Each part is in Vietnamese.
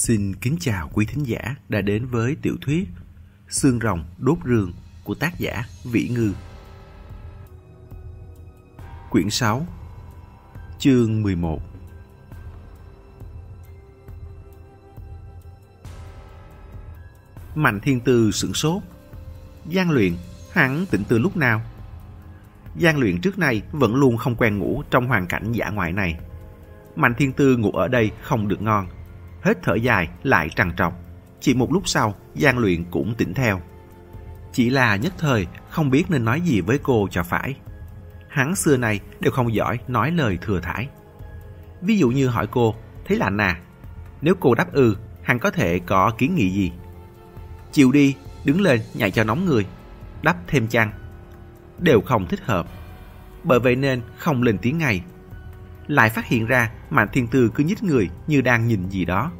Xin kính chào quý thính giả đã đến với tiểu thuyết Xương rồng đốt rương của tác giả Vĩ Ngư. Quyển 6 Chương 11 Mạnh Thiên Tư sửng sốt. gian luyện, hắn tỉnh từ lúc nào? gian luyện trước nay vẫn luôn không quen ngủ trong hoàn cảnh giả ngoại này. Mạnh Thiên Tư ngủ ở đây không được ngon hết thở dài lại trằn trọc. Chỉ một lúc sau, Giang Luyện cũng tỉnh theo. Chỉ là nhất thời không biết nên nói gì với cô cho phải. Hắn xưa nay đều không giỏi nói lời thừa thải. Ví dụ như hỏi cô, thấy lạnh nà Nếu cô đáp ừ, hắn có thể có kiến nghị gì? Chịu đi, đứng lên nhảy cho nóng người, đắp thêm chăn. Đều không thích hợp. Bởi vậy nên không lên tiếng ngay. Lại phát hiện ra Mạnh Thiên Tư cứ nhích người như đang nhìn gì đó.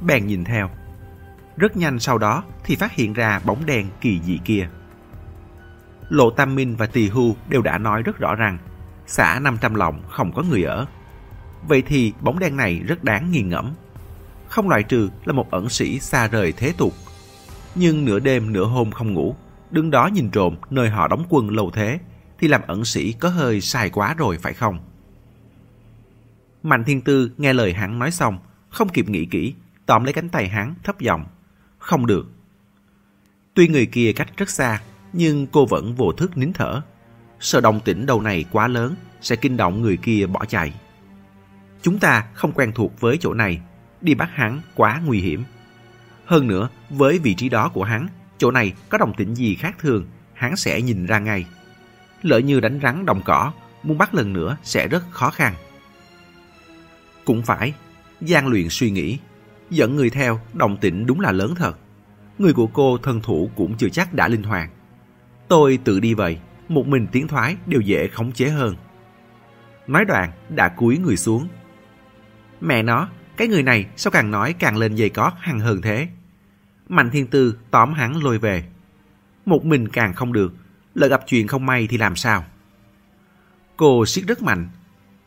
Bèn nhìn theo. Rất nhanh sau đó thì phát hiện ra bóng đen kỳ dị kia. Lộ Tam Minh và Tỳ hưu đều đã nói rất rõ rằng xã 500 lọng không có người ở. Vậy thì bóng đen này rất đáng nghi ngẫm. Không loại trừ là một ẩn sĩ xa rời thế tục. Nhưng nửa đêm nửa hôm không ngủ, đứng đó nhìn trộm nơi họ đóng quân lâu thế, thì làm ẩn sĩ có hơi sai quá rồi phải không? Mạnh Thiên Tư nghe lời hắn nói xong, không kịp nghĩ kỹ, tóm lấy cánh tay hắn thấp giọng. Không được. Tuy người kia cách rất xa, nhưng cô vẫn vô thức nín thở. Sợ đồng tĩnh đầu này quá lớn, sẽ kinh động người kia bỏ chạy. Chúng ta không quen thuộc với chỗ này, đi bắt hắn quá nguy hiểm. Hơn nữa, với vị trí đó của hắn, chỗ này có đồng tĩnh gì khác thường, hắn sẽ nhìn ra ngay. Lỡ như đánh rắn đồng cỏ, muốn bắt lần nữa sẽ rất khó khăn. Cũng phải, gian luyện suy nghĩ. Dẫn người theo, đồng tĩnh đúng là lớn thật. Người của cô thân thủ cũng chưa chắc đã linh hoạt. Tôi tự đi vậy, một mình tiến thoái đều dễ khống chế hơn. Nói đoạn, đã cúi người xuống. Mẹ nó, cái người này sao càng nói càng lên dây cót hằng hơn thế. Mạnh thiên tư tóm hắn lôi về. Một mình càng không được, lỡ gặp chuyện không may thì làm sao? Cô siết rất mạnh,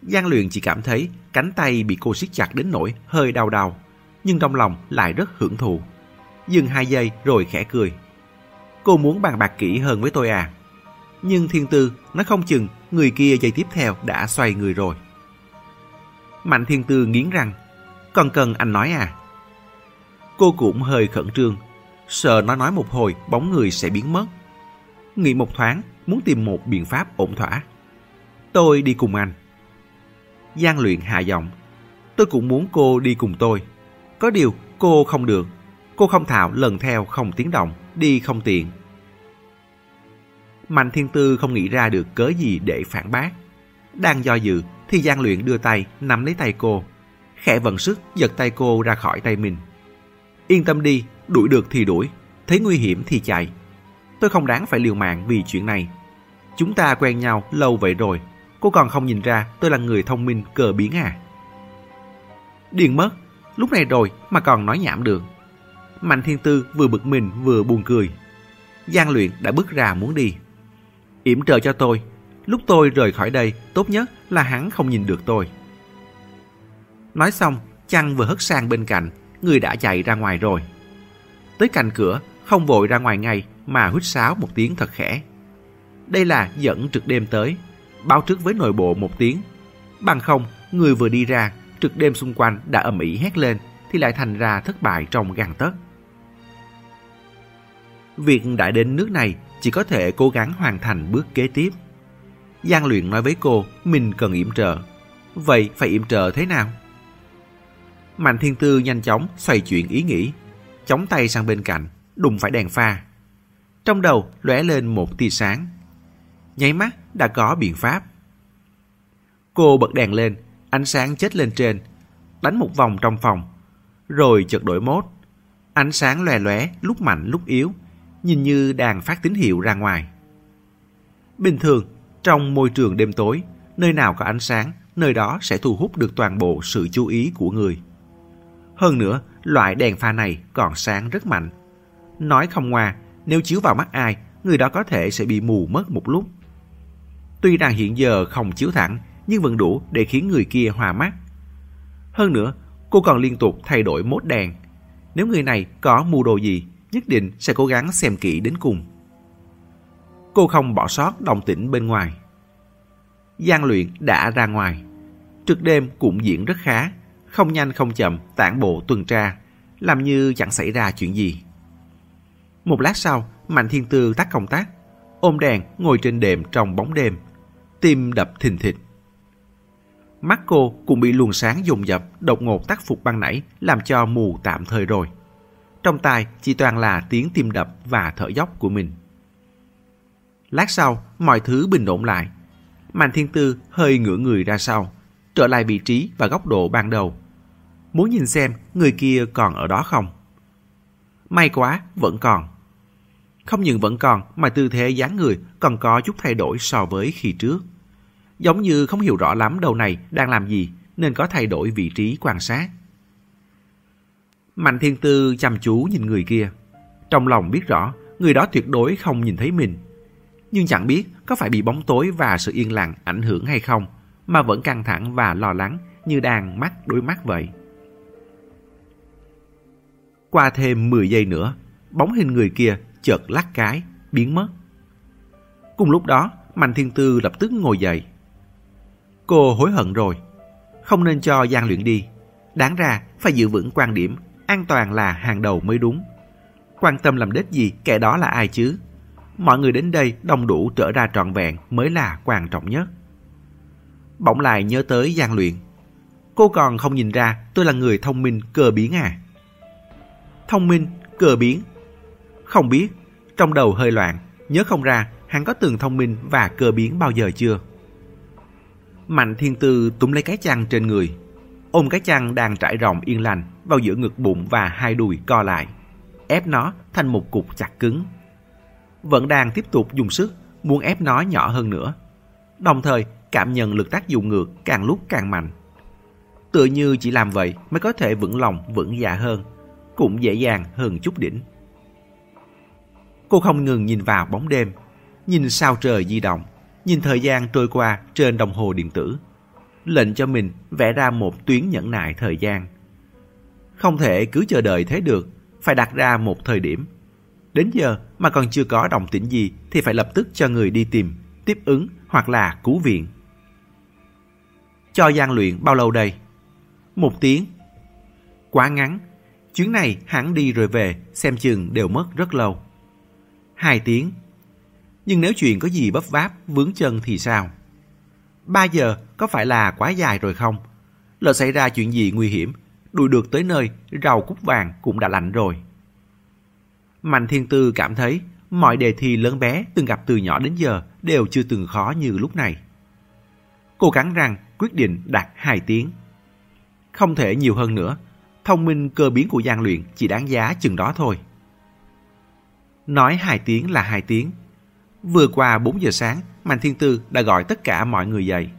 Giang Luyện chỉ cảm thấy cánh tay bị cô siết chặt đến nỗi hơi đau đau, nhưng trong lòng lại rất hưởng thụ. Dừng hai giây rồi khẽ cười. Cô muốn bàn bạc kỹ hơn với tôi à? Nhưng thiên tư, nó không chừng người kia giây tiếp theo đã xoay người rồi. Mạnh thiên tư nghiến răng. Còn cần anh nói à? Cô cũng hơi khẩn trương, sợ nó nói một hồi bóng người sẽ biến mất. Nghĩ một thoáng, muốn tìm một biện pháp ổn thỏa. Tôi đi cùng anh gian luyện hạ giọng. Tôi cũng muốn cô đi cùng tôi. Có điều cô không được. Cô không thạo lần theo không tiếng động, đi không tiện. Mạnh Thiên Tư không nghĩ ra được cớ gì để phản bác. Đang do dự thì gian Luyện đưa tay nắm lấy tay cô. Khẽ vận sức giật tay cô ra khỏi tay mình. Yên tâm đi, đuổi được thì đuổi, thấy nguy hiểm thì chạy. Tôi không đáng phải liều mạng vì chuyện này. Chúng ta quen nhau lâu vậy rồi, Cô còn không nhìn ra tôi là người thông minh cờ biến à? Điên mất, lúc này rồi mà còn nói nhảm được. Mạnh Thiên Tư vừa bực mình vừa buồn cười. Giang luyện đã bước ra muốn đi. yểm trợ cho tôi, lúc tôi rời khỏi đây tốt nhất là hắn không nhìn được tôi. Nói xong, chăn vừa hất sang bên cạnh, người đã chạy ra ngoài rồi. Tới cạnh cửa, không vội ra ngoài ngay mà huýt sáo một tiếng thật khẽ. Đây là dẫn trực đêm tới, báo trước với nội bộ một tiếng. Bằng không, người vừa đi ra, trực đêm xung quanh đã ầm ĩ hét lên, thì lại thành ra thất bại trong gan tấc. Việc đã đến nước này chỉ có thể cố gắng hoàn thành bước kế tiếp. Giang luyện nói với cô mình cần yểm trợ. Vậy phải yểm trợ thế nào? Mạnh thiên tư nhanh chóng xoay chuyển ý nghĩ, chống tay sang bên cạnh, đụng phải đèn pha. Trong đầu lóe lên một tia sáng nháy mắt đã có biện pháp. Cô bật đèn lên, ánh sáng chết lên trên, đánh một vòng trong phòng, rồi chợt đổi mốt. Ánh sáng lòe lóe, lúc mạnh lúc yếu, nhìn như đang phát tín hiệu ra ngoài. Bình thường, trong môi trường đêm tối, nơi nào có ánh sáng, nơi đó sẽ thu hút được toàn bộ sự chú ý của người. Hơn nữa, loại đèn pha này còn sáng rất mạnh. Nói không ngoa, nếu chiếu vào mắt ai, người đó có thể sẽ bị mù mất một lúc. Tuy rằng hiện giờ không chiếu thẳng, nhưng vẫn đủ để khiến người kia hòa mắt. Hơn nữa, cô còn liên tục thay đổi mốt đèn, Nếu người này có mưu đồ gì, nhất định sẽ cố gắng xem kỹ đến cùng. Cô không bỏ sót đồng tĩnh bên ngoài. gian luyện đã ra ngoài. Trực đêm cũng diễn rất khá, không nhanh không chậm tản bộ tuần tra, làm như chẳng xảy ra chuyện gì. Một lát sau, Mạnh Thiên Tư tắt công tác, ôm đèn ngồi trên đệm trong bóng đêm, tim đập thình thịch. Mắt cô cũng bị luồng sáng dồn dập đột ngột tác phục ban nãy làm cho mù tạm thời rồi. Trong tai chỉ toàn là tiếng tim đập và thở dốc của mình. Lát sau, mọi thứ bình ổn lại. Mạnh Thiên Tư hơi ngửa người ra sau, trở lại vị trí và góc độ ban đầu. Muốn nhìn xem người kia còn ở đó không? May quá, vẫn còn. Không những vẫn còn mà tư thế dáng người còn có chút thay đổi so với khi trước. Giống như không hiểu rõ lắm đầu này đang làm gì nên có thay đổi vị trí quan sát. Mạnh Thiên Tư chăm chú nhìn người kia. Trong lòng biết rõ người đó tuyệt đối không nhìn thấy mình. Nhưng chẳng biết có phải bị bóng tối và sự yên lặng ảnh hưởng hay không mà vẫn căng thẳng và lo lắng như đang mắt đối mắt vậy. Qua thêm 10 giây nữa, bóng hình người kia chợt lắc cái, biến mất. Cùng lúc đó, Mạnh Thiên Tư lập tức ngồi dậy. Cô hối hận rồi. Không nên cho Giang luyện đi. Đáng ra phải giữ vững quan điểm an toàn là hàng đầu mới đúng. Quan tâm làm đích gì kẻ đó là ai chứ? Mọi người đến đây đông đủ trở ra trọn vẹn mới là quan trọng nhất. Bỗng lại nhớ tới Giang luyện. Cô còn không nhìn ra tôi là người thông minh cờ biến à? Thông minh, cờ biến. Không biết, trong đầu hơi loạn, nhớ không ra hắn có từng thông minh và cơ biến bao giờ chưa? Mạnh thiên tư túm lấy cái chăn trên người, ôm cái chăn đang trải rộng yên lành vào giữa ngực bụng và hai đùi co lại, ép nó thành một cục chặt cứng. Vẫn đang tiếp tục dùng sức, muốn ép nó nhỏ hơn nữa. Đồng thời, cảm nhận lực tác dụng ngược càng lúc càng mạnh. Tựa như chỉ làm vậy mới có thể vững lòng, vững dạ hơn, cũng dễ dàng hơn chút đỉnh. Cô không ngừng nhìn vào bóng đêm, nhìn sao trời di động, nhìn thời gian trôi qua trên đồng hồ điện tử. Lệnh cho mình vẽ ra một tuyến nhẫn nại thời gian. Không thể cứ chờ đợi thế được, phải đặt ra một thời điểm. Đến giờ mà còn chưa có đồng tĩnh gì thì phải lập tức cho người đi tìm, tiếp ứng hoặc là cứu viện. Cho gian luyện bao lâu đây? Một tiếng. Quá ngắn. Chuyến này hắn đi rồi về, xem chừng đều mất rất lâu. Hai tiếng. Nhưng nếu chuyện có gì bấp váp, vướng chân thì sao? Ba giờ có phải là quá dài rồi không? Lỡ xảy ra chuyện gì nguy hiểm, đuổi được tới nơi, rau cúc vàng cũng đã lạnh rồi. Mạnh Thiên Tư cảm thấy mọi đề thi lớn bé từng gặp từ nhỏ đến giờ đều chưa từng khó như lúc này. Cô cắn răng quyết định đạt 2 tiếng. Không thể nhiều hơn nữa, thông minh cơ biến của gian luyện chỉ đáng giá chừng đó thôi. Nói hai tiếng là hai tiếng. Vừa qua 4 giờ sáng, Mạnh Thiên Tư đã gọi tất cả mọi người dậy.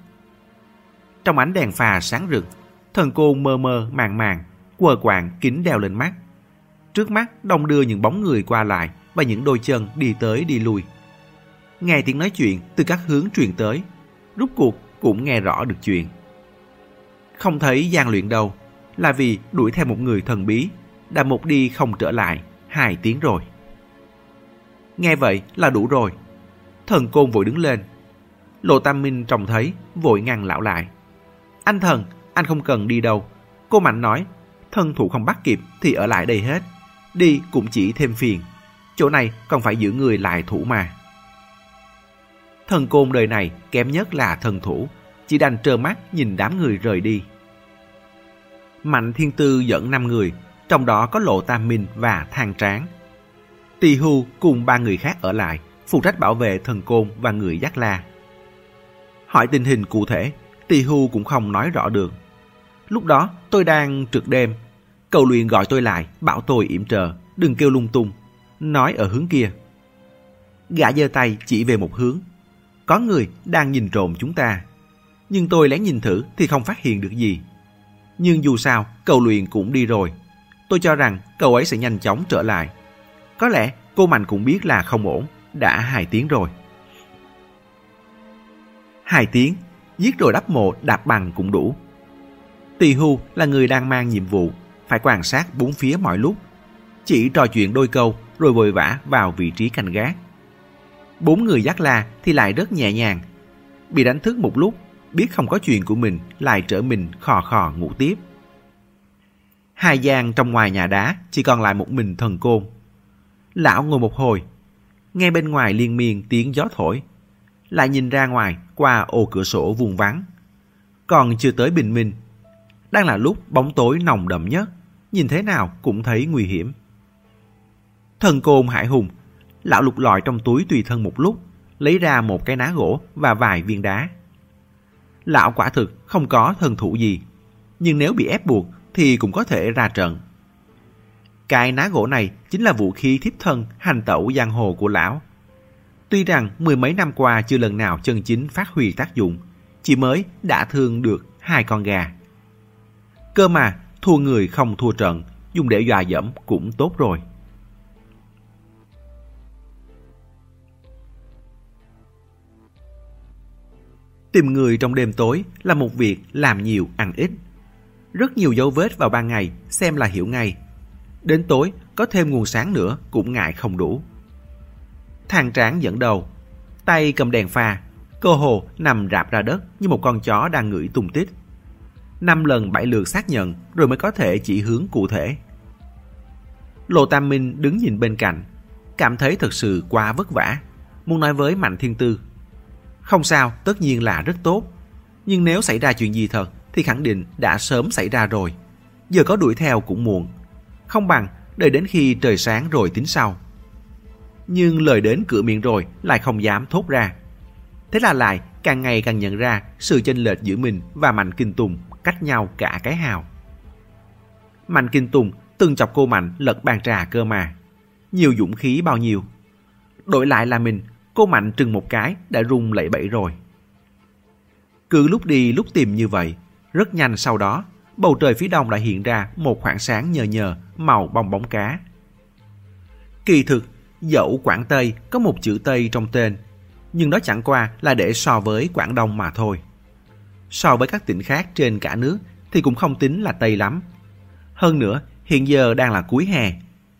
Trong ánh đèn phà sáng rực, thần cô mơ mơ màng màng, quờ quạng kính đeo lên mắt. Trước mắt đông đưa những bóng người qua lại và những đôi chân đi tới đi lui. Nghe tiếng nói chuyện từ các hướng truyền tới, rút cuộc cũng nghe rõ được chuyện. Không thấy gian luyện đâu, là vì đuổi theo một người thần bí, đã một đi không trở lại, hai tiếng rồi. Nghe vậy là đủ rồi. Thần côn vội đứng lên. Lộ Tam Minh trông thấy, vội ngăn lão lại. Anh thần, anh không cần đi đâu. Cô Mạnh nói, thân thủ không bắt kịp thì ở lại đây hết. Đi cũng chỉ thêm phiền. Chỗ này còn phải giữ người lại thủ mà. Thần côn đời này kém nhất là thần thủ, chỉ đành trơ mắt nhìn đám người rời đi. Mạnh Thiên Tư dẫn 5 người, trong đó có Lộ Tam Minh và Thang Tráng. Tỳ Hưu cùng ba người khác ở lại, phụ trách bảo vệ thần côn và người dắt la. Hỏi tình hình cụ thể, Tỳ Hưu cũng không nói rõ được. Lúc đó tôi đang trực đêm, cầu luyện gọi tôi lại, bảo tôi yểm trợ, đừng kêu lung tung, nói ở hướng kia. Gã giơ tay chỉ về một hướng. Có người đang nhìn trộm chúng ta. Nhưng tôi lén nhìn thử thì không phát hiện được gì. Nhưng dù sao, cầu luyện cũng đi rồi. Tôi cho rằng cậu ấy sẽ nhanh chóng trở lại. Có lẽ cô Mạnh cũng biết là không ổn, đã hai tiếng rồi. Hai tiếng, giết rồi đắp mộ đạp bằng cũng đủ. Tỳ hưu là người đang mang nhiệm vụ, phải quan sát bốn phía mọi lúc chỉ trò chuyện đôi câu rồi vội vã vào vị trí canh gác. Bốn người dắt la thì lại rất nhẹ nhàng. Bị đánh thức một lúc, biết không có chuyện của mình lại trở mình khò khò ngủ tiếp. Hai gian trong ngoài nhà đá chỉ còn lại một mình thần côn. Lão ngồi một hồi, nghe bên ngoài liên miên tiếng gió thổi. Lại nhìn ra ngoài qua ô cửa sổ vuông vắng. Còn chưa tới bình minh. Đang là lúc bóng tối nồng đậm nhất, nhìn thế nào cũng thấy nguy hiểm. Thần côn hải hùng, lão lục lọi trong túi tùy thân một lúc, lấy ra một cái ná gỗ và vài viên đá. Lão quả thực không có thần thủ gì, nhưng nếu bị ép buộc thì cũng có thể ra trận. Cái ná gỗ này chính là vũ khí thiếp thân hành tẩu giang hồ của lão. Tuy rằng mười mấy năm qua chưa lần nào chân chính phát huy tác dụng, chỉ mới đã thương được hai con gà. Cơ mà, thua người không thua trận, dùng để dọa dẫm cũng tốt rồi. Tìm người trong đêm tối là một việc làm nhiều ăn ít. Rất nhiều dấu vết vào ban ngày xem là hiểu ngay. Đến tối có thêm nguồn sáng nữa cũng ngại không đủ. Thằng tráng dẫn đầu, tay cầm đèn pha, cơ hồ nằm rạp ra đất như một con chó đang ngửi tung tích. Năm lần bảy lượt xác nhận rồi mới có thể chỉ hướng cụ thể. Lộ Tam Minh đứng nhìn bên cạnh, cảm thấy thật sự quá vất vả, muốn nói với Mạnh Thiên Tư. Không sao, tất nhiên là rất tốt. Nhưng nếu xảy ra chuyện gì thật thì khẳng định đã sớm xảy ra rồi. Giờ có đuổi theo cũng muộn. Không bằng đợi đến khi trời sáng rồi tính sau. Nhưng lời đến cửa miệng rồi lại không dám thốt ra. Thế là lại càng ngày càng nhận ra sự chênh lệch giữa mình và Mạnh Kinh Tùng cách nhau cả cái hào. Mạnh Kinh Tùng từng chọc cô Mạnh lật bàn trà cơ mà. Nhiều dũng khí bao nhiêu. Đổi lại là mình, cô Mạnh trừng một cái đã rung lẩy bẩy rồi. Cứ lúc đi lúc tìm như vậy, rất nhanh sau đó, bầu trời phía đông lại hiện ra một khoảng sáng nhờ nhờ màu bong bóng cá. Kỳ thực, dẫu Quảng Tây có một chữ Tây trong tên, nhưng đó chẳng qua là để so với Quảng Đông mà thôi. So với các tỉnh khác trên cả nước thì cũng không tính là Tây lắm. Hơn nữa, hiện giờ đang là cuối hè,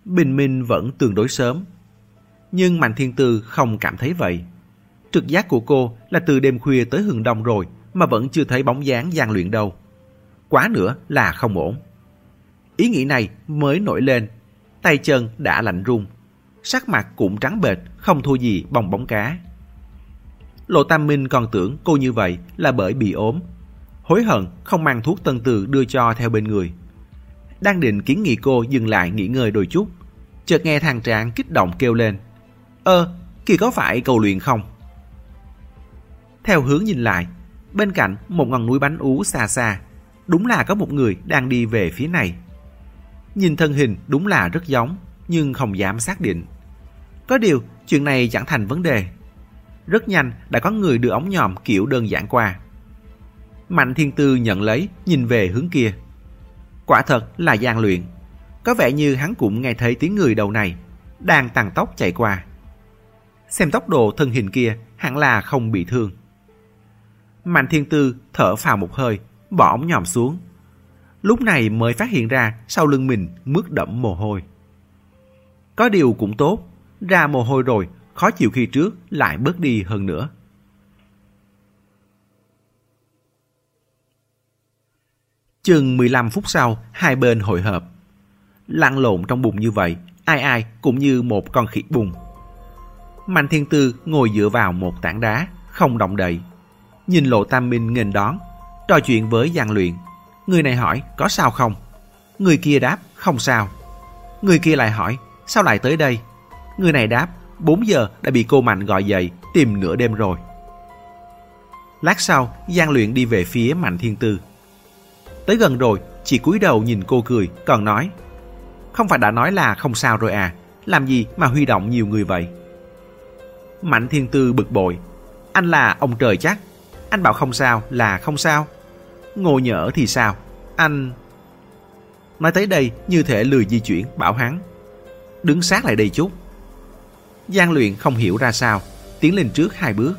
bình minh vẫn tương đối sớm. Nhưng Mạnh Thiên Tư không cảm thấy vậy. Trực giác của cô là từ đêm khuya tới hừng đông rồi mà vẫn chưa thấy bóng dáng gian luyện đâu. Quá nữa là không ổn. Ý nghĩ này mới nổi lên, tay chân đã lạnh run, sắc mặt cũng trắng bệch, không thua gì bong bóng cá. Lộ Tam Minh còn tưởng cô như vậy là bởi bị ốm. Hối hận không mang thuốc tân từ đưa cho theo bên người. Đang định kiến nghị cô dừng lại nghỉ ngơi đôi chút. Chợt nghe thằng trạng kích động kêu lên. Ơ, kỳ có phải cầu luyện không? Theo hướng nhìn lại, bên cạnh một ngọn núi bánh ú xa xa, đúng là có một người đang đi về phía này. Nhìn thân hình đúng là rất giống, nhưng không dám xác định. Có điều, chuyện này chẳng thành vấn đề. Rất nhanh đã có người đưa ống nhòm kiểu đơn giản qua. Mạnh Thiên Tư nhận lấy, nhìn về hướng kia. Quả thật là gian luyện. Có vẻ như hắn cũng nghe thấy tiếng người đầu này, đang tăng tốc chạy qua. Xem tốc độ thân hình kia hẳn là không bị thương. Mạnh Thiên Tư thở phào một hơi, bỏ ống nhòm xuống. Lúc này mới phát hiện ra sau lưng mình mướt đẫm mồ hôi. Có điều cũng tốt, ra mồ hôi rồi, khó chịu khi trước lại bớt đi hơn nữa. Chừng 15 phút sau, hai bên hội hợp. Lăn lộn trong bùn như vậy, ai ai cũng như một con khỉ bùn. Mạnh Thiên Tư ngồi dựa vào một tảng đá, không động đậy. Nhìn Lộ Tam Minh nghênh đón, trò chuyện với Giang Luyện. Người này hỏi có sao không? Người kia đáp không sao. Người kia lại hỏi sao lại tới đây? Người này đáp 4 giờ đã bị cô Mạnh gọi dậy tìm nửa đêm rồi. Lát sau, Giang Luyện đi về phía Mạnh Thiên Tư. Tới gần rồi, chỉ cúi đầu nhìn cô cười, còn nói Không phải đã nói là không sao rồi à, làm gì mà huy động nhiều người vậy? Mạnh Thiên Tư bực bội. Anh là ông trời chắc. Anh bảo không sao là không sao. Ngô nhỡ thì sao? Anh... Nói tới đây như thể lười di chuyển, bảo hắn. Đứng sát lại đây chút. Giang luyện không hiểu ra sao, tiến lên trước hai bước.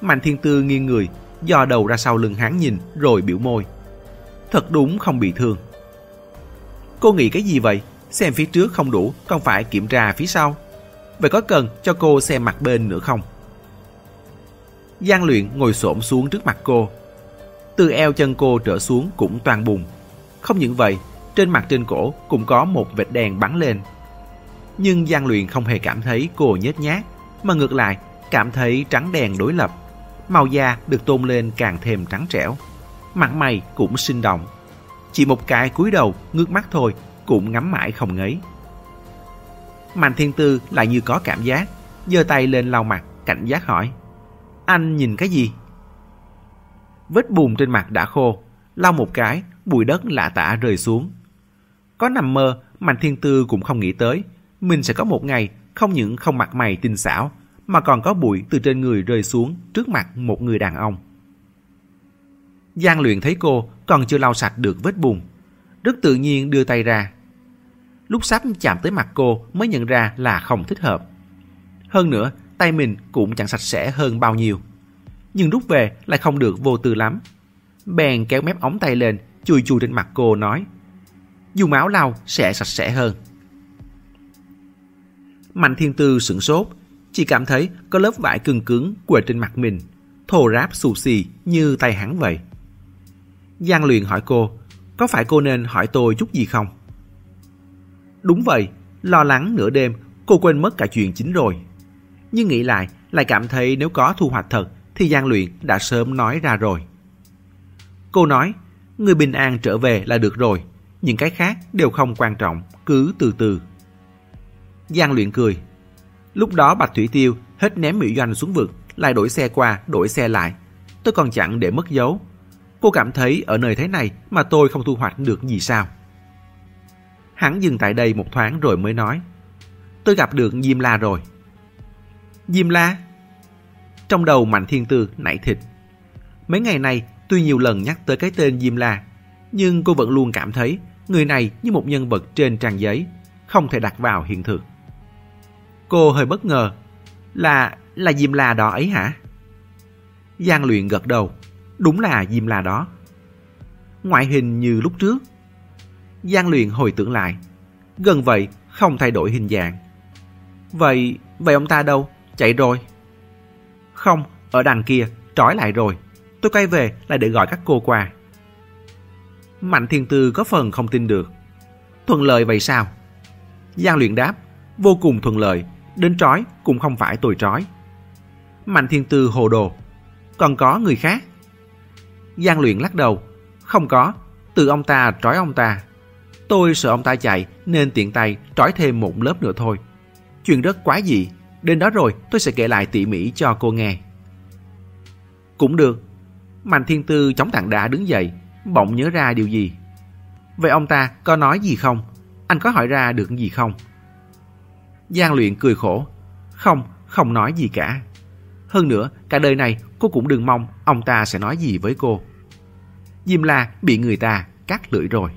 Mạnh Thiên Tư nghiêng người, Do đầu ra sau lưng hắn nhìn rồi biểu môi. Thật đúng không bị thương. Cô nghĩ cái gì vậy? xem phía trước không đủ còn phải kiểm tra phía sau. Vậy có cần cho cô xem mặt bên nữa không? Giang luyện ngồi xổm xuống trước mặt cô. Từ eo chân cô trở xuống cũng toàn bùn. Không những vậy, trên mặt trên cổ cũng có một vệt đèn bắn lên. Nhưng Giang luyện không hề cảm thấy cô nhếch nhác, mà ngược lại cảm thấy trắng đèn đối lập. Màu da được tôn lên càng thêm trắng trẻo. Mặt mày cũng sinh động. Chỉ một cái cúi đầu ngước mắt thôi cũng ngắm mãi không ngấy. Mạnh Thiên Tư lại như có cảm giác, giơ tay lên lau mặt, cảnh giác hỏi. Anh nhìn cái gì? Vết bùn trên mặt đã khô, lau một cái, bụi đất lạ tả rơi xuống. Có nằm mơ, Mạnh Thiên Tư cũng không nghĩ tới, mình sẽ có một ngày không những không mặt mày tinh xảo, mà còn có bụi từ trên người rơi xuống trước mặt một người đàn ông. Giang luyện thấy cô còn chưa lau sạch được vết bùn, rất tự nhiên đưa tay ra. Lúc sắp chạm tới mặt cô mới nhận ra là không thích hợp. Hơn nữa, tay mình cũng chẳng sạch sẽ hơn bao nhiêu. Nhưng rút về lại không được vô tư lắm. Bèn kéo mép ống tay lên, chùi chùi trên mặt cô nói Dùng áo lau sẽ sạch sẽ hơn. Mạnh thiên tư sửng sốt, chỉ cảm thấy có lớp vải cứng cứng quệt trên mặt mình, thô ráp xù xì như tay hắn vậy. Giang luyện hỏi cô, có phải cô nên hỏi tôi chút gì không? Đúng vậy, lo lắng nửa đêm, cô quên mất cả chuyện chính rồi. Nhưng nghĩ lại, lại cảm thấy nếu có thu hoạch thật, thì Giang Luyện đã sớm nói ra rồi. Cô nói, người bình an trở về là được rồi, những cái khác đều không quan trọng, cứ từ từ. Giang Luyện cười. Lúc đó Bạch Thủy Tiêu hết ném Mỹ Doanh xuống vực, lại đổi xe qua, đổi xe lại. Tôi còn chẳng để mất dấu. Cô cảm thấy ở nơi thế này mà tôi không thu hoạch được gì sao? Hắn dừng tại đây một thoáng rồi mới nói. Tôi gặp được Diêm La rồi. Diêm La? Trong đầu Mạnh Thiên Tư nảy thịt. Mấy ngày này tuy nhiều lần nhắc tới cái tên Diêm La, nhưng cô vẫn luôn cảm thấy người này như một nhân vật trên trang giấy, không thể đặt vào hiện thực. Cô hơi bất ngờ. Là, là Diêm La đó ấy hả? Giang luyện gật đầu. Đúng là Diêm La đó. Ngoại hình như lúc trước. Giang luyện hồi tưởng lại. Gần vậy, không thay đổi hình dạng. Vậy, vậy ông ta đâu? Chạy rồi. Không, ở đằng kia, trói lại rồi. Tôi quay về là để gọi các cô qua. Mạnh thiên tư có phần không tin được. Thuận lợi vậy sao? Giang luyện đáp, vô cùng thuận lợi, đến trói cũng không phải tôi trói. Mạnh thiên tư hồ đồ, còn có người khác. Giang luyện lắc đầu, không có, từ ông ta trói ông ta. Tôi sợ ông ta chạy nên tiện tay trói thêm một lớp nữa thôi. Chuyện rất quá dị, đến đó rồi tôi sẽ kể lại tỉ mỉ cho cô nghe. Cũng được. Mạnh Thiên Tư chống tảng đá đứng dậy, bỗng nhớ ra điều gì. Vậy ông ta có nói gì không? Anh có hỏi ra được gì không? Giang luyện cười khổ. Không, không nói gì cả. Hơn nữa, cả đời này cô cũng đừng mong ông ta sẽ nói gì với cô. Diêm La bị người ta cắt lưỡi rồi.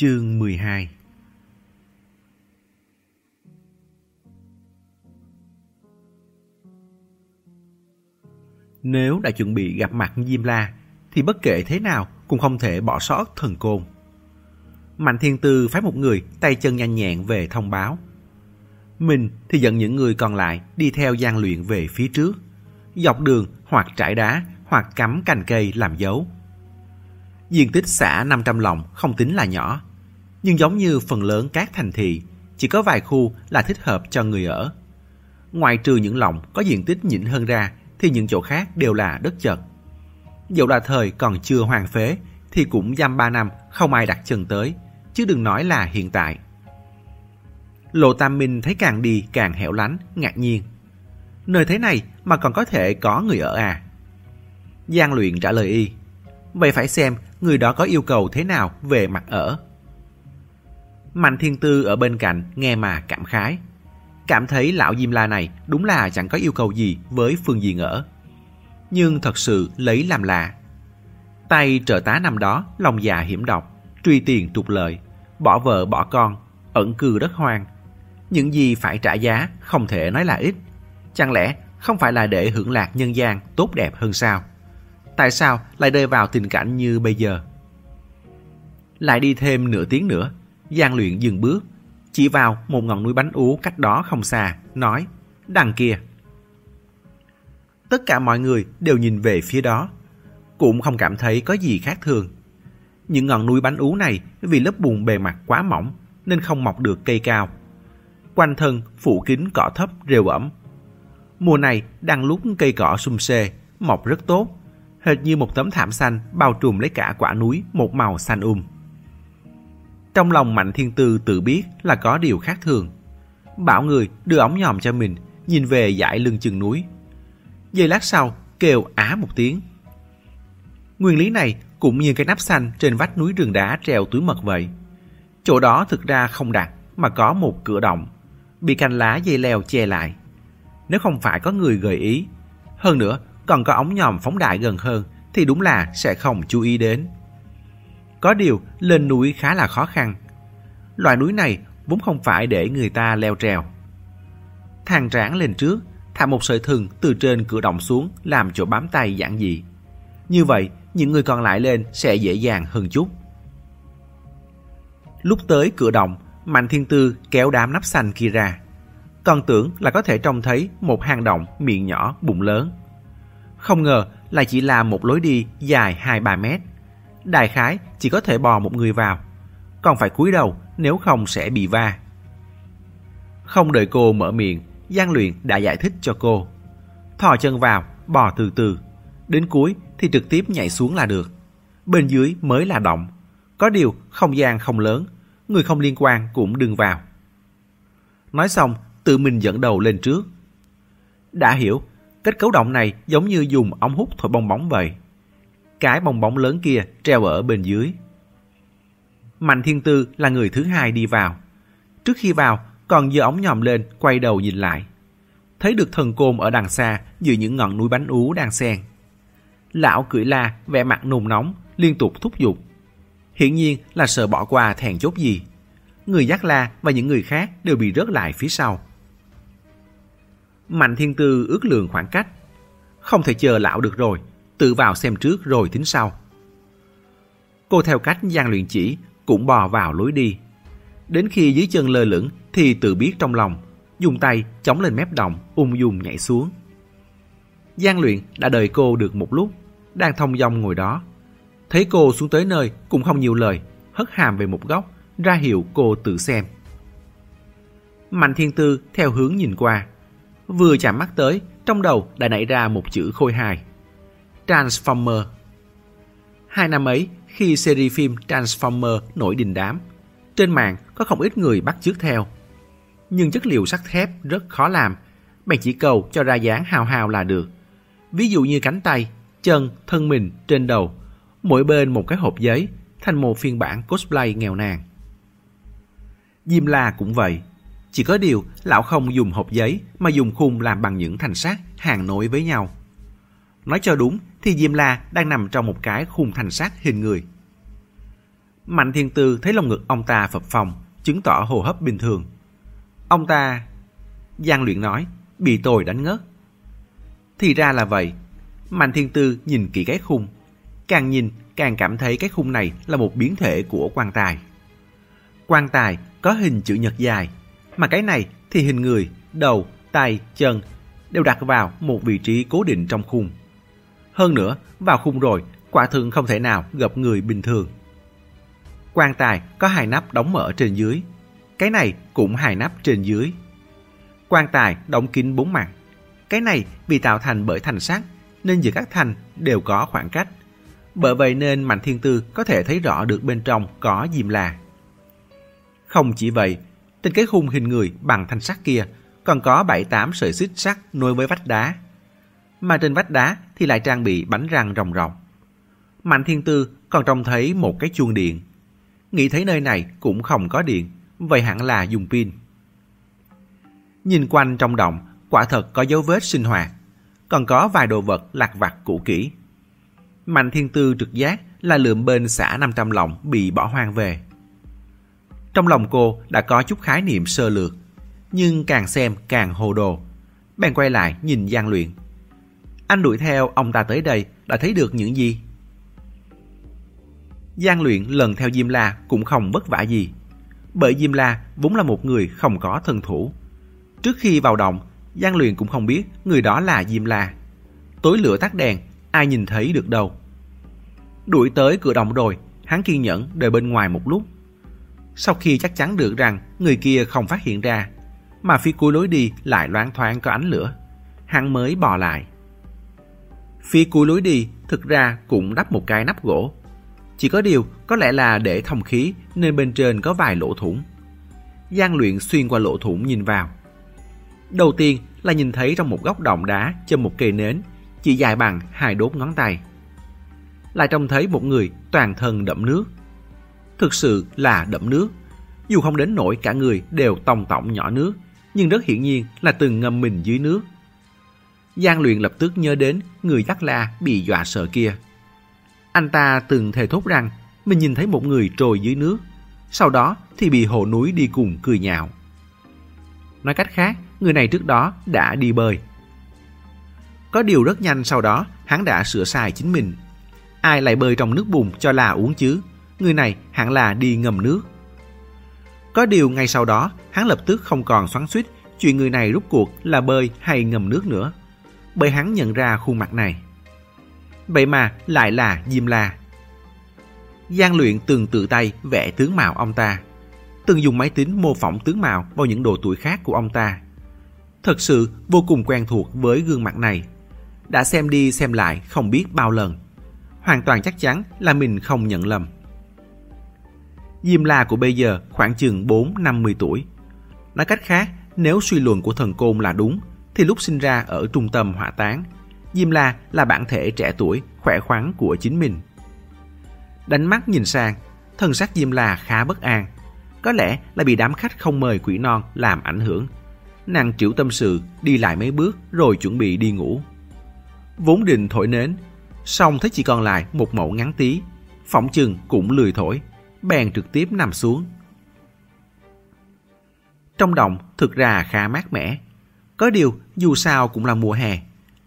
Chương 12 Nếu đã chuẩn bị gặp mặt Diêm La, thì bất kể thế nào cũng không thể bỏ sót thần côn. Mạnh Thiên Tư phái một người tay chân nhanh nhẹn về thông báo. Mình thì dẫn những người còn lại đi theo gian luyện về phía trước, dọc đường hoặc trải đá hoặc cắm cành cây làm dấu. Diện tích xã 500 lòng không tính là nhỏ, nhưng giống như phần lớn các thành thị, chỉ có vài khu là thích hợp cho người ở. Ngoài trừ những lòng có diện tích nhỉnh hơn ra thì những chỗ khác đều là đất chật. Dẫu là thời còn chưa hoàn phế thì cũng giam 3 năm không ai đặt chân tới, chứ đừng nói là hiện tại. Lộ Tam Minh thấy càng đi càng hẻo lánh, ngạc nhiên. Nơi thế này mà còn có thể có người ở à? Giang luyện trả lời y. Vậy phải xem người đó có yêu cầu thế nào về mặt ở. Mạnh Thiên Tư ở bên cạnh nghe mà cảm khái. Cảm thấy lão Diêm La này đúng là chẳng có yêu cầu gì với Phương Diên ở. Nhưng thật sự lấy làm lạ. Tay trợ tá năm đó lòng dạ hiểm độc, truy tiền trục lợi, bỏ vợ bỏ con, ẩn cư đất hoang. Những gì phải trả giá không thể nói là ít. Chẳng lẽ không phải là để hưởng lạc nhân gian tốt đẹp hơn sao? Tại sao lại rơi vào tình cảnh như bây giờ? Lại đi thêm nửa tiếng nữa, Giang luyện dừng bước, chỉ vào một ngọn núi bánh ú cách đó không xa, nói, đằng kia. Tất cả mọi người đều nhìn về phía đó, cũng không cảm thấy có gì khác thường. Những ngọn núi bánh ú này vì lớp bùn bề mặt quá mỏng nên không mọc được cây cao. Quanh thân phủ kín cỏ thấp rêu ẩm. Mùa này đang lúc cây cỏ sum xê, mọc rất tốt, hệt như một tấm thảm xanh bao trùm lấy cả quả núi một màu xanh um. Trong lòng Mạnh Thiên Tư tự biết là có điều khác thường. Bảo người đưa ống nhòm cho mình, nhìn về dải lưng chừng núi. Giây lát sau, kêu á một tiếng. Nguyên lý này cũng như cái nắp xanh trên vách núi rừng đá treo túi mật vậy. Chỗ đó thực ra không đặt mà có một cửa động, bị cành lá dây leo che lại. Nếu không phải có người gợi ý, hơn nữa còn có ống nhòm phóng đại gần hơn thì đúng là sẽ không chú ý đến. Có điều lên núi khá là khó khăn. Loại núi này vốn không phải để người ta leo trèo. thằng tráng lên trước, thả một sợi thừng từ trên cửa động xuống làm chỗ bám tay giản dị. Như vậy, những người còn lại lên sẽ dễ dàng hơn chút. Lúc tới cửa động, Mạnh Thiên Tư kéo đám nắp xanh kia ra. Còn tưởng là có thể trông thấy một hang động miệng nhỏ bụng lớn. Không ngờ là chỉ là một lối đi dài 2-3 mét. Đại khái chỉ có thể bò một người vào. Còn phải cúi đầu nếu không sẽ bị va. Không đợi cô mở miệng, Giang Luyện đã giải thích cho cô. Thò chân vào, bò từ từ. Đến cuối thì trực tiếp nhảy xuống là được. Bên dưới mới là động. Có điều không gian không lớn, người không liên quan cũng đừng vào. Nói xong, tự mình dẫn đầu lên trước. Đã hiểu, kết cấu động này giống như dùng ống hút thổi bong bóng vậy. Cái bong bóng lớn kia treo ở bên dưới. Mạnh Thiên Tư là người thứ hai đi vào. Trước khi vào, còn giơ ống nhòm lên, quay đầu nhìn lại. Thấy được thần côn ở đằng xa, giữa những ngọn núi bánh ú đang xen. Lão cười la, vẻ mặt nôn nóng, liên tục thúc giục. Hiển nhiên là sợ bỏ qua thèn chốt gì. Người dắt la và những người khác đều bị rớt lại phía sau. Mạnh Thiên Tư ước lượng khoảng cách. Không thể chờ lão được rồi, tự vào xem trước rồi tính sau. Cô theo cách gian luyện chỉ, cũng bò vào lối đi. Đến khi dưới chân lơ lửng thì tự biết trong lòng, dùng tay chống lên mép đồng, ung dung nhảy xuống. Giang luyện đã đợi cô được một lúc, đang thông dong ngồi đó. Thấy cô xuống tới nơi cũng không nhiều lời, hất hàm về một góc, ra hiệu cô tự xem. Mạnh thiên tư theo hướng nhìn qua. Vừa chạm mắt tới, trong đầu đã nảy ra một chữ khôi hài. Transformer. Hai năm ấy, khi series phim Transformer nổi đình đám, trên mạng có không ít người bắt chước theo. Nhưng chất liệu sắt thép rất khó làm, bạn chỉ cầu cho ra dáng hào hào là được. Ví dụ như cánh tay, chân, thân mình, trên đầu, mỗi bên một cái hộp giấy, thành một phiên bản cosplay nghèo nàn. Diêm La cũng vậy. Chỉ có điều, lão không dùng hộp giấy mà dùng khung làm bằng những thành sắt hàng nối với nhau. Nói cho đúng thì Diêm La đang nằm trong một cái khung thành sát hình người. Mạnh Thiên Tư thấy lồng ngực ông ta phập phồng, chứng tỏ hô hấp bình thường. Ông ta... Giang luyện nói, bị tôi đánh ngất. Thì ra là vậy. Mạnh Thiên Tư nhìn kỹ cái khung. Càng nhìn, càng cảm thấy cái khung này là một biến thể của quan tài. Quan tài có hình chữ nhật dài, mà cái này thì hình người, đầu, tay, chân đều đặt vào một vị trí cố định trong khung. Hơn nữa, vào khung rồi, quả thường không thể nào gặp người bình thường. Quan tài có hai nắp đóng mở trên dưới. Cái này cũng hai nắp trên dưới. Quan tài đóng kín bốn mặt. Cái này vì tạo thành bởi thành sắt nên giữa các thành đều có khoảng cách. Bởi vậy nên Mạnh Thiên Tư có thể thấy rõ được bên trong có diêm là Không chỉ vậy, trên cái khung hình người bằng thanh sắt kia còn có 7-8 sợi xích sắt nối với vách đá. Mà trên vách đá thì lại trang bị bánh răng rồng rồng. Mạnh Thiên Tư còn trông thấy một cái chuông điện. Nghĩ thấy nơi này cũng không có điện, vậy hẳn là dùng pin. Nhìn quanh trong động, quả thật có dấu vết sinh hoạt, còn có vài đồ vật lạc vặt cũ kỹ. Mạnh Thiên Tư trực giác là lượm bên xã 500 lòng bị bỏ hoang về. Trong lòng cô đã có chút khái niệm sơ lược, nhưng càng xem càng hồ đồ. Bèn quay lại nhìn gian Luyện. Anh đuổi theo ông ta tới đây đã thấy được những gì? Giang Luyện lần theo Diêm La cũng không vất vả gì. Bởi Diêm La vốn là một người không có thân thủ. Trước khi vào động, Giang Luyện cũng không biết người đó là Diêm La. Tối lửa tắt đèn, ai nhìn thấy được đâu. Đuổi tới cửa động rồi, hắn kiên nhẫn đợi bên ngoài một lúc. Sau khi chắc chắn được rằng người kia không phát hiện ra, mà phía cuối lối đi lại loáng thoáng có ánh lửa, hắn mới bò lại. Phía cuối lối đi thực ra cũng đắp một cái nắp gỗ. Chỉ có điều có lẽ là để thông khí nên bên trên có vài lỗ thủng. Giang luyện xuyên qua lỗ thủng nhìn vào. Đầu tiên là nhìn thấy trong một góc động đá châm một cây nến chỉ dài bằng hai đốt ngón tay. Lại trông thấy một người toàn thân đậm nước. Thực sự là đậm nước. Dù không đến nỗi cả người đều tòng tổng nhỏ nước, nhưng rất hiển nhiên là từng ngâm mình dưới nước. Giang luyện lập tức nhớ đến người dắt la bị dọa sợ kia. Anh ta từng thề thốt rằng mình nhìn thấy một người trồi dưới nước, sau đó thì bị hồ núi đi cùng cười nhạo. Nói cách khác, người này trước đó đã đi bơi. Có điều rất nhanh sau đó, hắn đã sửa sai chính mình. Ai lại bơi trong nước bùn cho là uống chứ? Người này hẳn là đi ngầm nước. Có điều ngay sau đó, hắn lập tức không còn xoắn suýt chuyện người này rút cuộc là bơi hay ngầm nước nữa. Bởi hắn nhận ra khuôn mặt này. Vậy mà lại là Diêm La. Giang luyện từng tự tay vẽ tướng mạo ông ta. Từng dùng máy tính mô phỏng tướng mạo vào những độ tuổi khác của ông ta. Thật sự vô cùng quen thuộc với gương mặt này đã xem đi xem lại không biết bao lần. Hoàn toàn chắc chắn là mình không nhận lầm. Diêm La của bây giờ khoảng chừng 4-50 tuổi. Nói cách khác, nếu suy luận của thần côn là đúng, thì lúc sinh ra ở trung tâm hỏa táng, Diêm La là bản thể trẻ tuổi, khỏe khoắn của chính mình. Đánh mắt nhìn sang, thân sắc Diêm La khá bất an. Có lẽ là bị đám khách không mời quỷ non làm ảnh hưởng. Nàng chịu tâm sự, đi lại mấy bước rồi chuẩn bị đi ngủ vốn định thổi nến, xong thấy chỉ còn lại một mẫu ngắn tí, phỏng chừng cũng lười thổi, bèn trực tiếp nằm xuống. Trong động thực ra khá mát mẻ, có điều dù sao cũng là mùa hè,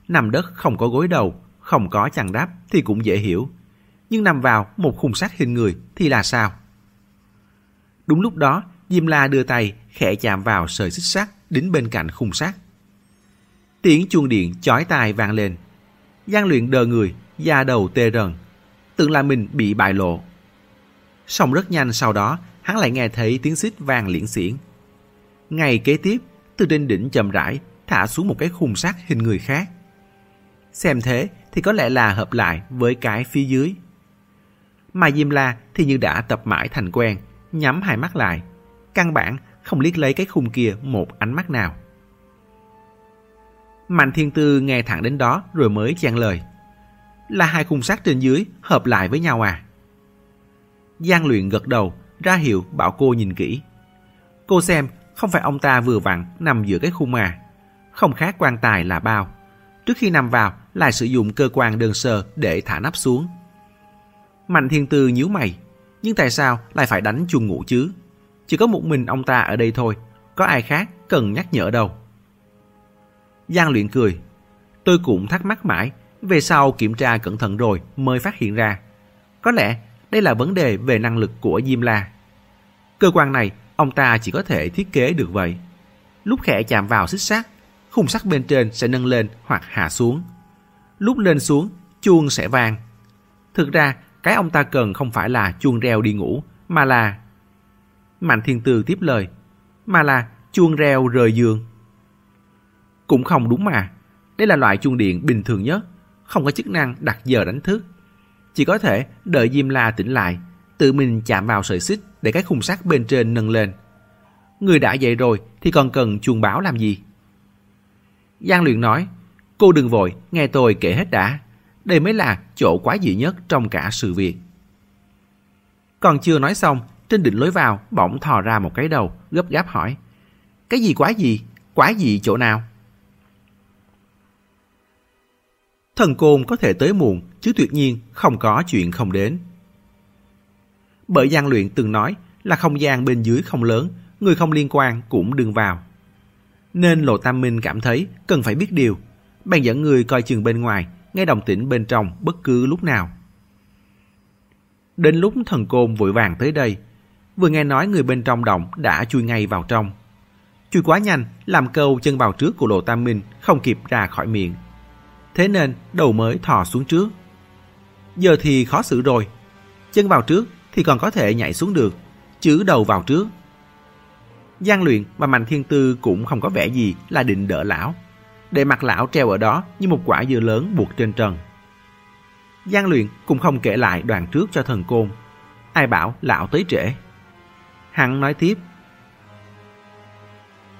nằm đất không có gối đầu, không có chăn đắp thì cũng dễ hiểu, nhưng nằm vào một khung sắt hình người thì là sao? Đúng lúc đó, Diêm La đưa tay khẽ chạm vào sợi xích sắt đính bên cạnh khung sắt. Tiếng chuông điện chói tai vang lên, Giang luyện đờ người, da đầu tê rần. Tưởng là mình bị bại lộ. Xong rất nhanh sau đó, hắn lại nghe thấy tiếng xích vang liễn xiển. Ngày kế tiếp, từ trên đỉnh chậm rãi, thả xuống một cái khung sắt hình người khác. Xem thế thì có lẽ là hợp lại với cái phía dưới. Mà Diêm La thì như đã tập mãi thành quen, nhắm hai mắt lại. Căn bản không liếc lấy cái khung kia một ánh mắt nào. Mạnh Thiên Tư nghe thẳng đến đó rồi mới chen lời. Là hai khung sắt trên dưới hợp lại với nhau à? Giang luyện gật đầu, ra hiệu bảo cô nhìn kỹ. Cô xem, không phải ông ta vừa vặn nằm giữa cái khung à. Không khác quan tài là bao. Trước khi nằm vào, lại sử dụng cơ quan đơn sơ để thả nắp xuống. Mạnh Thiên Tư nhíu mày. Nhưng tại sao lại phải đánh chuông ngủ chứ? Chỉ có một mình ông ta ở đây thôi. Có ai khác cần nhắc nhở đâu. Giang luyện cười. Tôi cũng thắc mắc mãi, về sau kiểm tra cẩn thận rồi mới phát hiện ra. Có lẽ đây là vấn đề về năng lực của Diêm La. Cơ quan này ông ta chỉ có thể thiết kế được vậy. Lúc khẽ chạm vào xích sắt, khung sắt bên trên sẽ nâng lên hoặc hạ xuống. Lúc lên xuống, chuông sẽ vang. Thực ra, cái ông ta cần không phải là chuông reo đi ngủ, mà là... Mạnh Thiên Tư tiếp lời, mà là chuông reo rời giường. Cũng không đúng mà. Đây là loại chuông điện bình thường nhất, không có chức năng đặt giờ đánh thức. Chỉ có thể đợi Diêm La tỉnh lại, tự mình chạm vào sợi xích để cái khung sắt bên trên nâng lên. Người đã dậy rồi thì còn cần chuông báo làm gì? Giang Luyện nói, cô đừng vội, nghe tôi kể hết đã. Đây mới là chỗ quái dị nhất trong cả sự việc. Còn chưa nói xong, trên đỉnh lối vào bỗng thò ra một cái đầu, gấp gáp hỏi. Cái gì quái gì? Quái gì chỗ nào? Thần côn có thể tới muộn, chứ tuyệt nhiên không có chuyện không đến. Bởi gian luyện từng nói là không gian bên dưới không lớn, người không liên quan cũng đừng vào. Nên Lộ Tam Minh cảm thấy cần phải biết điều, bèn dẫn người coi chừng bên ngoài, nghe đồng tĩnh bên trong bất cứ lúc nào. Đến lúc thần côn vội vàng tới đây, vừa nghe nói người bên trong động đã chui ngay vào trong. Chui quá nhanh, làm câu chân vào trước của Lộ Tam Minh không kịp ra khỏi miệng. Thế nên đầu mới thò xuống trước. Giờ thì khó xử rồi. Chân vào trước thì còn có thể nhảy xuống được, chứ đầu vào trước. Giang luyện và Mạnh Thiên Tư cũng không có vẻ gì là định đỡ lão. Để mặt lão treo ở đó như một quả dưa lớn buộc trên trần. Giang luyện cũng không kể lại đoạn trước cho thần côn. Ai bảo lão tới trễ. Hắn nói tiếp.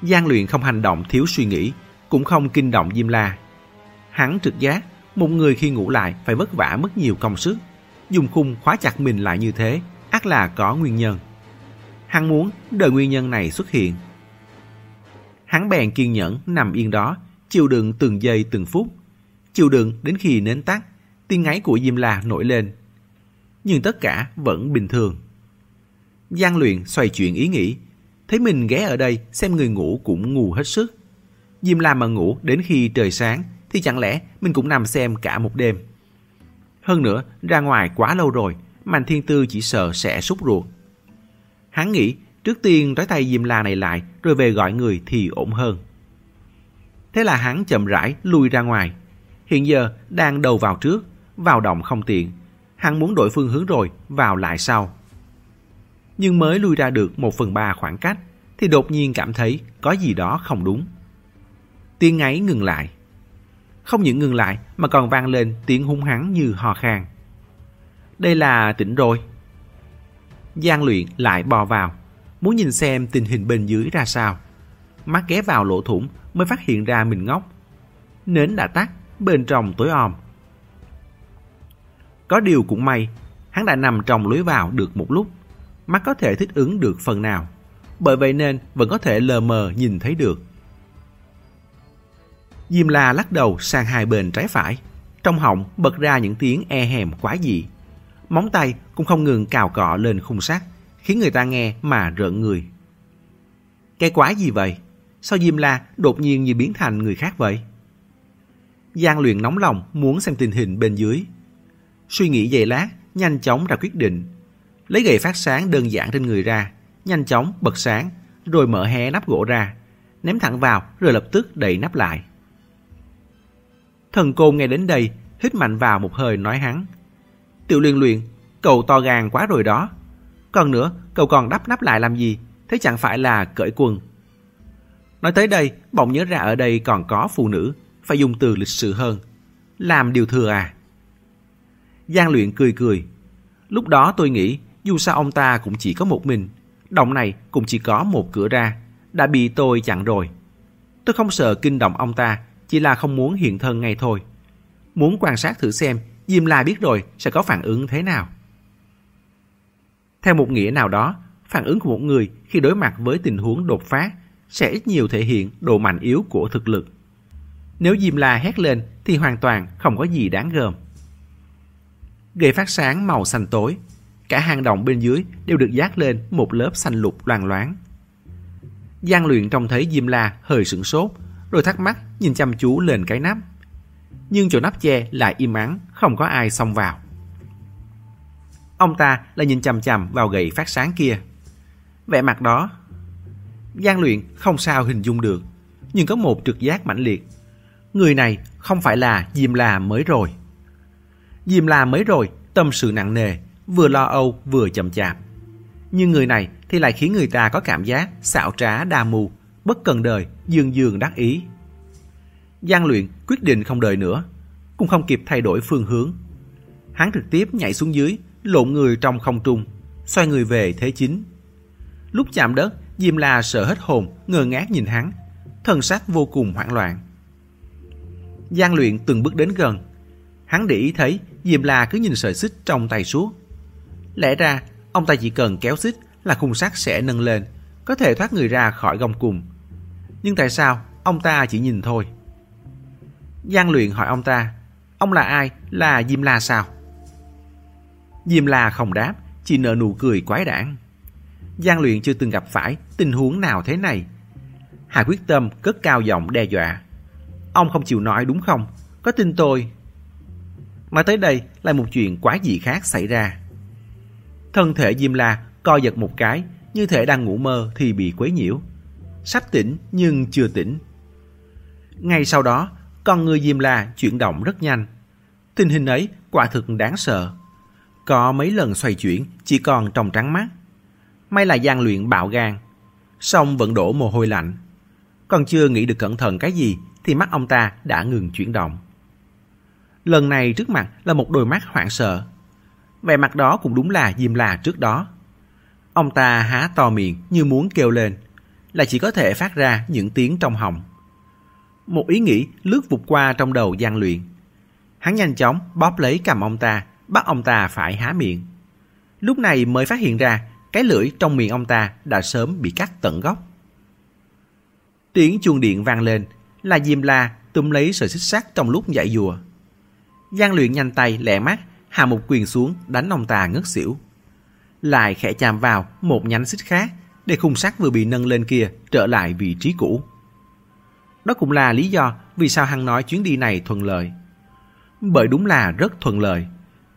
Giang luyện không hành động thiếu suy nghĩ, cũng không kinh động Diêm La. Hắn trực giác, một người khi ngủ lại phải vất vả mất nhiều công sức. Dùng khung khóa chặt mình lại như thế, ắt là có nguyên nhân. Hắn muốn đợi nguyên nhân này xuất hiện. Hắn bèn kiên nhẫn nằm yên đó, chịu đựng từng giây từng phút. Chịu đựng đến khi nến tắt, tiếng ngáy của Diêm La nổi lên. Nhưng tất cả vẫn bình thường. Giang luyện xoay chuyện ý nghĩ, thấy mình ghé ở đây xem người ngủ cũng ngu hết sức. Diêm La mà ngủ đến khi trời sáng thì chẳng lẽ mình cũng nằm xem cả một đêm. Hơn nữa, ra ngoài quá lâu rồi, Mạnh Thiên Tư chỉ sợ sẽ sút ruột. Hắn nghĩ trước tiên trói tay Diêm La này lại rồi về gọi người thì ổn hơn. Thế là hắn chậm rãi lui ra ngoài. Hiện giờ đang đầu vào trước, vào động không tiện. Hắn muốn đổi phương hướng rồi, vào lại sau. Nhưng mới lui ra được một phần ba khoảng cách, thì đột nhiên cảm thấy có gì đó không đúng. Tiếng ấy ngừng lại. Không những ngừng lại mà còn vang lên tiếng hung hắn như hò khan. Đây là tỉnh rồi. Giang luyện lại bò vào, muốn nhìn xem tình hình bên dưới ra sao. Mắt ghé vào lỗ thủng mới phát hiện ra mình ngốc. Nến đã tắt, bên trong tối om. Có điều cũng may, hắn đã nằm trong lối vào được một lúc. Mắt có thể thích ứng được phần nào. Bởi vậy nên vẫn có thể lờ mờ nhìn thấy được. Diêm La lắc đầu sang hai bên trái phải. Trong họng bật ra những tiếng e hèm quá dị. Móng tay cũng không ngừng cào cọ lên khung sắt, khiến người ta nghe mà rợn người. Cái quái gì vậy? Sao Diêm La đột nhiên như biến thành người khác vậy? Giang luyện nóng lòng muốn xem tình hình bên dưới. Suy nghĩ giây lát, nhanh chóng ra quyết định. Lấy gậy phát sáng đơn giản trên người ra, nhanh chóng bật sáng, rồi mở hé nắp gỗ ra, ném thẳng vào rồi lập tức đậy nắp lại. Thần côn nghe đến đây, hít mạnh vào một hơi nói hắn. Tiểu liên luyện, cậu to gan quá rồi đó. Còn nữa, cậu còn đắp nắp lại làm gì? Thế chẳng phải là cởi quần. Nói tới đây, bỗng nhớ ra ở đây còn có phụ nữ, phải dùng từ lịch sự hơn. Làm điều thừa à? Giang luyện cười cười. Lúc đó tôi nghĩ, dù sao ông ta cũng chỉ có một mình. Động này cũng chỉ có một cửa ra, đã bị tôi chặn rồi. Tôi không sợ kinh động ông ta, chỉ là không muốn hiện thân ngay thôi. Muốn quan sát thử xem Diêm La biết rồi sẽ có phản ứng thế nào. Theo một nghĩa nào đó, phản ứng của một người khi đối mặt với tình huống đột phá sẽ ít nhiều thể hiện độ mạnh yếu của thực lực. Nếu Diêm La hét lên thì hoàn toàn không có gì đáng gờm. Gây phát sáng màu xanh tối, cả hang động bên dưới đều được dát lên một lớp xanh lục loang loáng. Giang luyện trông thấy Diêm La hơi sửng sốt, rồi thắc mắc nhìn chăm chú lên cái nắp. Nhưng chỗ nắp che lại im ắng, không có ai xông vào. Ông ta lại nhìn chằm chằm vào gậy phát sáng kia. Vẻ mặt đó, gian luyện không sao hình dung được, nhưng có một trực giác mãnh liệt. Người này không phải là Diêm La mới rồi. Diêm La mới rồi, tâm sự nặng nề, vừa lo âu vừa chậm chạp. Nhưng người này thì lại khiến người ta có cảm giác xạo trá đa mù bất cần đời, dương dương đắc ý. Giang luyện quyết định không đợi nữa, cũng không kịp thay đổi phương hướng. Hắn trực tiếp nhảy xuống dưới, lộn người trong không trung, xoay người về thế chính. Lúc chạm đất, Diêm La sợ hết hồn, ngơ ngác nhìn hắn, thần sắc vô cùng hoảng loạn. Giang luyện từng bước đến gần, hắn để ý thấy Diêm La cứ nhìn sợi xích trong tay suốt. Lẽ ra, ông ta chỉ cần kéo xích là khung sắt sẽ nâng lên, có thể thoát người ra khỏi gông cùng. Nhưng tại sao ông ta chỉ nhìn thôi? Giang luyện hỏi ông ta, Ông là ai? Là Diêm La sao? Diêm La không đáp, chỉ nở nụ cười quái đản. Giang luyện chưa từng gặp phải tình huống nào thế này. Hà quyết tâm cất cao giọng đe dọa. Ông không chịu nói đúng không? Có tin tôi? Mà tới đây là một chuyện quá dị khác xảy ra. Thân thể Diêm La co giật một cái, như thể đang ngủ mơ thì bị quấy nhiễu. Sắp tỉnh nhưng chưa tỉnh. Ngay sau đó, con người Diêm La chuyển động rất nhanh. Tình hình ấy quả thực đáng sợ. Có mấy lần xoay chuyển chỉ còn trong trắng mắt. May là gian luyện bạo gan. Xong vẫn đổ mồ hôi lạnh. Còn chưa nghĩ được cẩn thận cái gì thì mắt ông ta đã ngừng chuyển động. Lần này trước mặt là một đôi mắt hoảng sợ. Vẻ mặt đó cũng đúng là Diêm La trước đó. Ông ta há to miệng như muốn kêu lên, là chỉ có thể phát ra những tiếng trong họng. Một ý nghĩ lướt vụt qua trong đầu gian luyện. Hắn nhanh chóng bóp lấy cầm ông ta, bắt ông ta phải há miệng. Lúc này mới phát hiện ra cái lưỡi trong miệng ông ta đã sớm bị cắt tận gốc. Tiếng chuông điện vang lên là Diêm La túm lấy sợi xích sắt trong lúc dạy dùa. Giang luyện nhanh tay lẹ mắt hạ một quyền xuống đánh ông ta ngất xỉu. Lại khẽ chạm vào một nhánh xích khác để khung sắt vừa bị nâng lên kia trở lại vị trí cũ. Đó cũng là lý do vì sao hắn nói chuyến đi này thuận lợi. Bởi đúng là rất thuận lợi.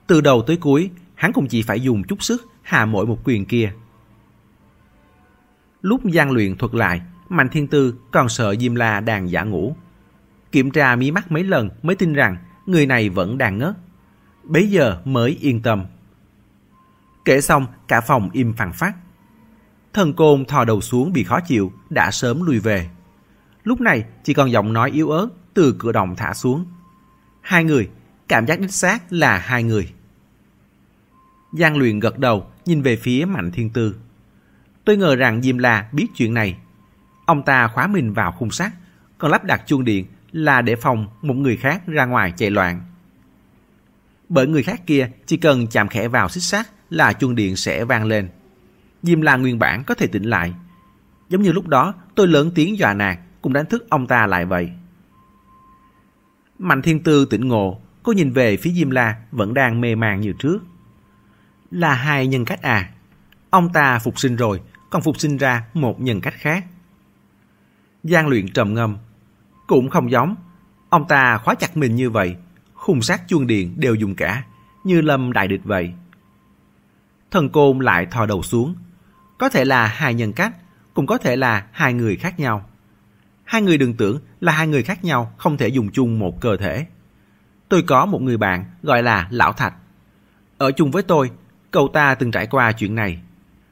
Từ đầu tới cuối, hắn cũng chỉ phải dùng chút sức hạ mỗi một quyền kia. Lúc gian luyện thuật lại, Mạnh Thiên Tư còn sợ Diêm La đang giả ngủ. Kiểm tra mí mắt mấy lần mới tin rằng người này vẫn đang ngất. Bấy giờ mới yên tâm. Kể xong, cả phòng im phẳng phát. Thần côn thò đầu xuống bị khó chịu, đã sớm lui về. Lúc này chỉ còn giọng nói yếu ớt từ cửa động thả xuống. Hai người, cảm giác đích xác là hai người. Giang luyện gật đầu, nhìn về phía Mạnh Thiên Tư. Tôi ngờ rằng Diêm La biết chuyện này. Ông ta khóa mình vào khung sắt, còn lắp đặt chuông điện là để phòng một người khác ra ngoài chạy loạn. Bởi người khác kia chỉ cần chạm khẽ vào xích sắt là chuông điện sẽ vang lên. Diêm La nguyên bản có thể tỉnh lại. Giống như lúc đó tôi lớn tiếng dọa nạt cũng đánh thức ông ta lại vậy. Mạnh Thiên Tư tỉnh ngộ, cô nhìn về phía Diêm La vẫn đang mê màng như trước. Là hai nhân cách à? Ông ta phục sinh rồi, còn phục sinh ra một nhân cách khác. Giang luyện trầm ngâm. Cũng không giống. Ông ta khóa chặt mình như vậy. Khung sát chuông điện đều dùng cả, như lâm đại địch vậy. Thần côn lại thò đầu xuống. Có thể là hai nhân cách, cũng có thể là hai người khác nhau. Hai người đừng tưởng là hai người khác nhau không thể dùng chung một cơ thể. Tôi có một người bạn gọi là Lão Thạch. Ở chung với tôi, cậu ta từng trải qua chuyện này.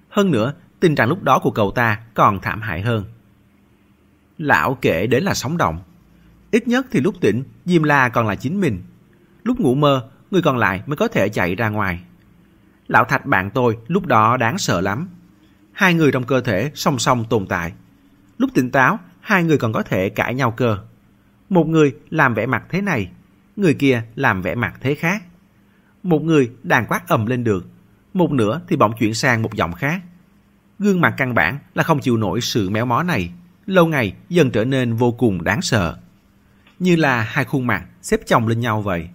Hơn nữa, tình trạng lúc đó của cậu ta còn thảm hại hơn. Lão kể đến là sống động. Ít nhất thì lúc tỉnh, Diêm La còn là chính mình. Lúc ngủ mơ, người còn lại mới có thể chạy ra ngoài. Lão Thạch bạn tôi lúc đó đáng sợ lắm. Hai người trong cơ thể song song tồn tại. Lúc tỉnh táo, hai người còn có thể cãi nhau cơ. Một người làm vẻ mặt thế này, người kia làm vẻ mặt thế khác. Một người đàn quát ầm lên được, một nửa thì bỗng chuyển sang một giọng khác. Gương mặt căn bản là không chịu nổi sự méo mó này, lâu ngày dần trở nên vô cùng đáng sợ. Như là hai khuôn mặt xếp chồng lên nhau vậy.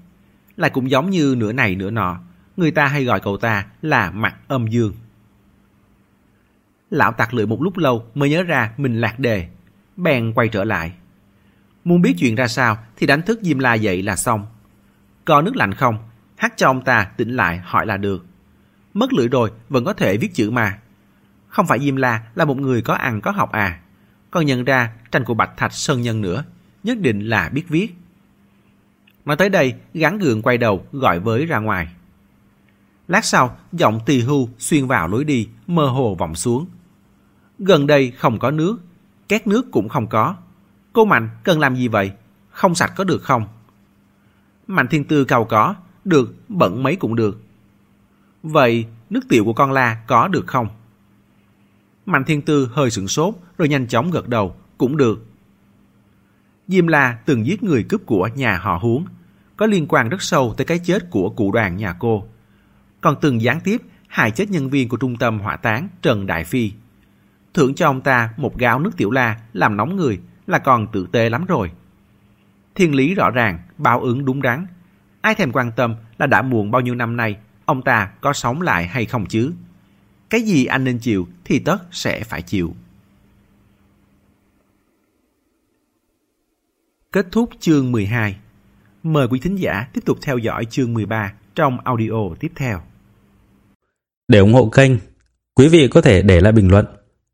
Lại cũng giống như nửa này nửa nọ, người ta hay gọi cậu ta là mặt âm dương. Lão tặc lưỡi một lúc lâu mới nhớ ra mình lạc đề, bèn quay trở lại. Muốn biết chuyện ra sao thì đánh thức Diêm La dậy là xong. Có nước lạnh không? Hát cho ông ta tỉnh lại hỏi là được. Mất lưỡi rồi vẫn có thể viết chữ mà. Không phải Diêm La là một người có ăn có học à. Còn nhận ra tranh của Bạch Thạch Sơn Nhân nữa, nhất định là biết viết. Mà tới đây, gắn gượng quay đầu gọi với ra ngoài. Lát sau, giọng tỳ hưu xuyên vào lối đi, mơ hồ vọng xuống. Gần đây không có nước, két nước cũng không có. Cô Mạnh cần làm gì vậy? Không sạch có được không? Mạnh Thiên Tư cầu có, được, bận mấy cũng được. Vậy nước tiểu của con la có được không? Mạnh Thiên Tư hơi sửng sốt rồi nhanh chóng gật đầu, cũng được. Diêm La từng giết người cướp của nhà họ Huống, có liên quan rất sâu tới cái chết của cụ đoàn nhà cô. Còn từng gián tiếp hại chết nhân viên của trung tâm hỏa táng Trần Đại Phi. Thưởng cho ông ta một gáo nước tiểu la làm nóng người là còn tự tế lắm rồi. Thiên lý rõ ràng, báo ứng đúng đắn. Ai thèm quan tâm là đã muộn bao nhiêu năm nay, ông ta có sống lại hay không chứ? Cái gì anh nên chịu thì tất sẽ phải chịu. Kết thúc chương 12. Mời quý thính giả tiếp tục theo dõi chương 13 trong audio tiếp theo. Để ủng hộ kênh, quý vị có thể để lại bình luận